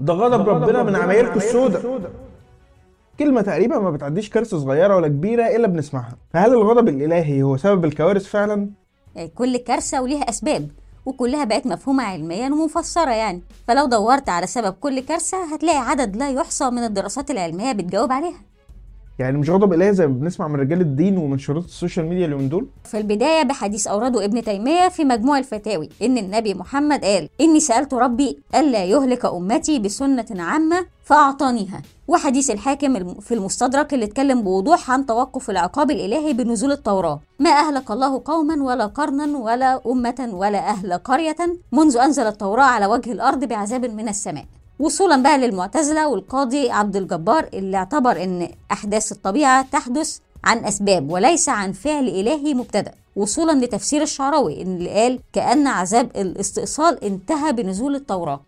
ده غضب ربنا من عمايلكم السوداء كلمة تقريبا ما بتعديش كارثة صغيرة ولا كبيرة إلا بنسمعها. فهل الغضب الإلهي هو سبب الكوارث فعلا؟ يعني كل كارثة وليها أسباب وكلها بقت مفهومة علميا ومفسرة يعني. فلو دورت على سبب كل كارثة هتلاقي عدد لا يحصى من الدراسات العلمية بتجاوب عليها. يعني مش غضب إلهي زي ما بنسمع من رجال الدين ومن شيوخ ال social media اليومين دول؟ في البداية بحديث أورده ابن تيمية في مجموع الفتاوي إن النبي محمد قال إني سألت ربي ألا يهلك أمتي بسنة عامة فأعطانيها وحديث الحاكم في المستدرك اللي اتكلم بوضوح عن توقف العقاب الإلهي بنزول التوراة ما أهلك الله قوما ولا قرنا ولا أمة ولا أهل قرية منذ أنزل التوراة على وجه الأرض بعذاب من السماء وصولا بقى للمعتزلة والقاضي عبد الجبار اللي اعتبر إن أحداث الطبيعة تحدث عن أسباب وليس عن فعل إلهي مبتدأ. وصولا لتفسير الشعراوي اللي قال كأن عذاب الاستئصال انتهى بنزول التوراة.